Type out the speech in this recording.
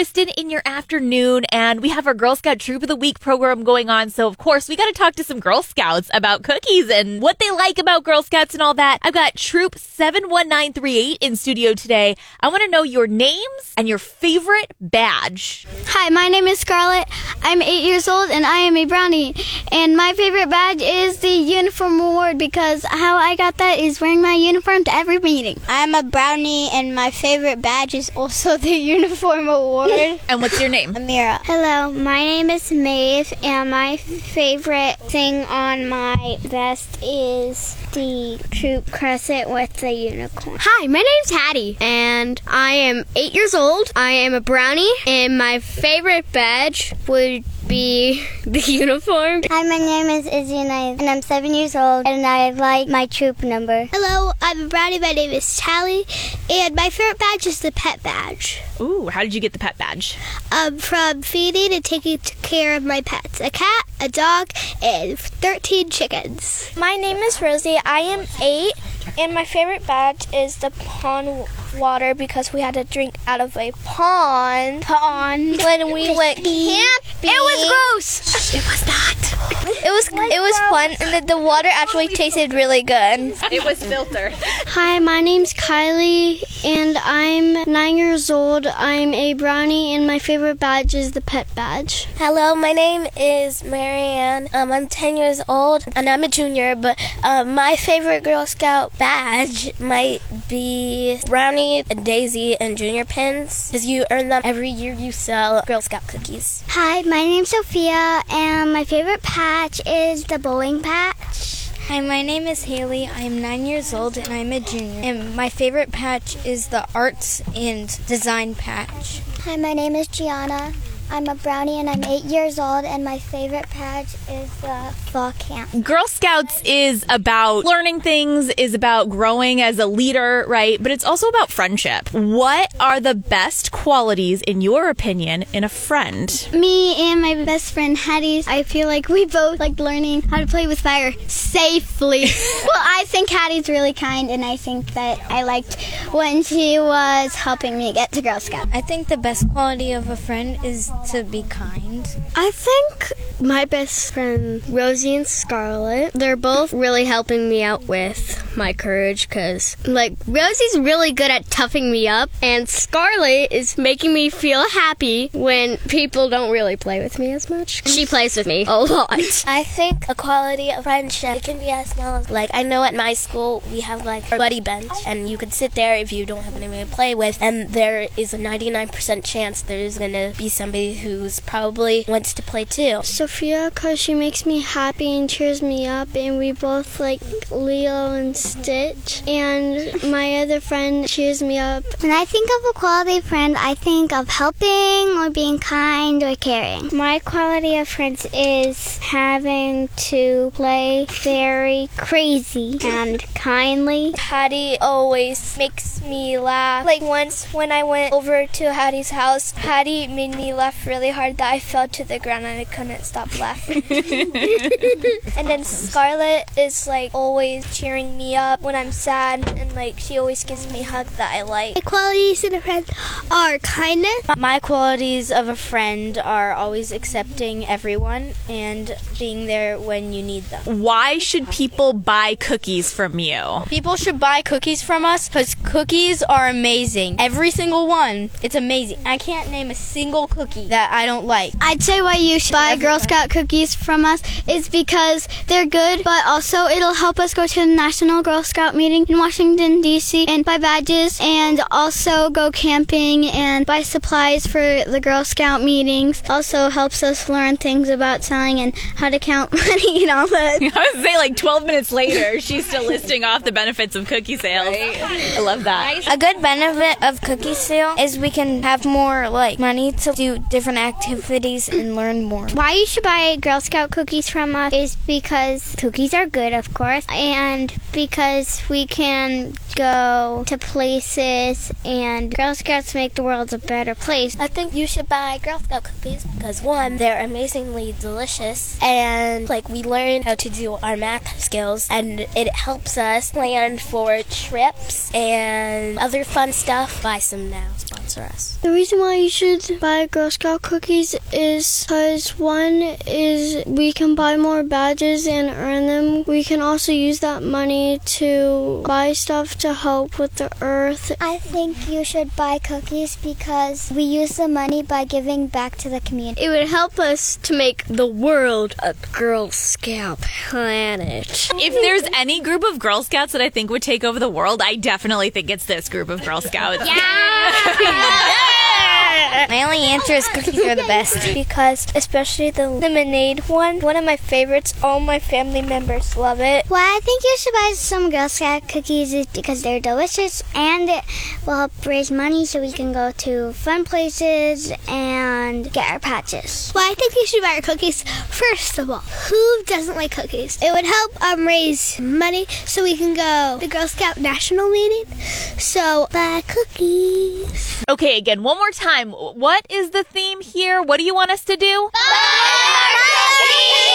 Kristen in your afternoon, and we have our Girl Scout Troop of the Week program going on. So, of course, we got to talk to some Girl Scouts about cookies and what they like about Girl Scouts and all that. I've got Troop 71938 in studio today. I want to know your names and your favorite badge. Hi, my name is Scarlett. I'm eight years old and I am a brownie. And my favorite badge is the uniform award because how I got that is wearing my uniform to every meeting. I'm a brownie and my favorite badge is also the uniform award. And what's your name? Amira. Hello, my name is Maeve, and my favorite thing on my vest is the troop crescent with the unicorn. Hi, my name's Hattie, and I am eight years old. I am a brownie, and my favorite badge would be the uniform. Hi, my name is Izzy, and, I, and I'm seven years old, and I like my troop number. Hello, I'm a brownie. My name is Tally, and my favorite badge is the pet badge. Ooh, how did you get the pet badge? Um, from feeding and taking care of my pets a cat, a dog, and 13 chickens. My name is Rosie. I am eight, and my favorite badge is the pond water because we had to drink out of a pond. Pond when we went camping. It was gross. It was not. It was it was fun, and the, the water actually tasted really good. It was filtered. Hi, my name's Kylie, and I'm nine years old. I'm a brownie, and my favorite badge is the pet badge. Hello, my name is Marianne. Um, I'm 10 years old, and I'm a junior. But um, my favorite Girl Scout badge might be brownie, and daisy, and junior pins, because you earn them every year you sell Girl Scout cookies. Hi, my name's Sophia, and my favorite patch is the bowling patch. Hi, my name is Haley. I'm nine years old and I'm a junior. And my favorite patch is the arts and design patch. Hi, my name is Gianna. I'm a brownie and I'm eight years old, and my favorite patch is the fall camp. Girl Scouts is about learning things, is about growing as a leader, right? But it's also about friendship. What are the best qualities, in your opinion, in a friend? Me and my best friend Hattie, I feel like we both like learning how to play with fire safely. well, I think Hattie's really kind, and I think that I liked when she was helping me get to Girl Scout. I think the best quality of a friend is to be kind. I think my best friend Rosie and Scarlett, they're both really helping me out with my courage because, like, Rosie's really good at toughing me up, and Scarlett is making me feel happy when people don't really play with me as much. She plays with me a lot. I think a quality of friendship can be as small as like I know at my school we have like a buddy bench and you can sit there if you don't have anyone to play with and there is a 99% chance there's gonna be somebody who's probably wants to play too. Sophia, because she makes me happy and cheers me up, and we both like Lilo and Stitch. And my other friend cheers me up. When I think of a quality friend, I think of helping or being kind or caring. My quality of friends is having to play very crazy and kindly. Hattie always makes me laugh. Like once when I went over to Hattie's house, Hattie made me laugh really hard that I fell to the ground and I couldn't stop laughing. and then Scarlett is like always cheering me up when I'm sad and like she always gives me hugs that I like. The qualities in a friend are kindness. My qualities of a friend are always accepting everyone and being there when you need them. Why should people buy cookies from you? People should buy cookies from us because cookies are amazing. Every single one. It's amazing. I can't name a single cookie that I don't like. I'd say why you should buy Girl Scout cookies from us is because they're good, but also it'll help us go to the National Girl Scout meeting in Washington, D.C. and buy badges and also go camping and buy supplies for the Girl Scout meetings. Also helps us learn things about selling and how to count money and all that. I would say like 12 minutes later, she's still listing off the benefits of cookie sales. I love that. A good benefit of cookie sale is we can have more like money to do different activities and learn more. Why you should buy Girl Scout cookies from us is because cookies are good, of course, and because we can go to places and Girl Scouts make the world a better place. I think you should buy Girl Scout cookies because one, they're amazingly delicious and like we learn how to do our math skills and it helps us plan for trips and other fun stuff. Buy some now, sponsor. sponsor us. The reason why you should buy Girl Scout cookies is because one is we can buy more badges and earn them. We can also use that money to buy stuff to help with the earth. I think you should buy cookies because we use the money by giving back to the community. It would help us to make the world a Girl Scout planet. If there's any group of Girl Scouts that I think would take over the world, I definitely think it's this group of Girl Scouts. Yeah. My only answer is cookies are the best. because especially the lemonade one, one of my favorites. All my family members love it. Why I think you should buy some Girl Scout cookies is because they're delicious and it will help raise money so we can go to fun places and get our patches. Well, I think you should buy our cookies first of all. Who doesn't like cookies? It would help um, raise money so we can go to the Girl Scout National meeting. So buy cookies. Okay, again, one more time time. What is the theme here? What do you want us to do? Bye! Bye!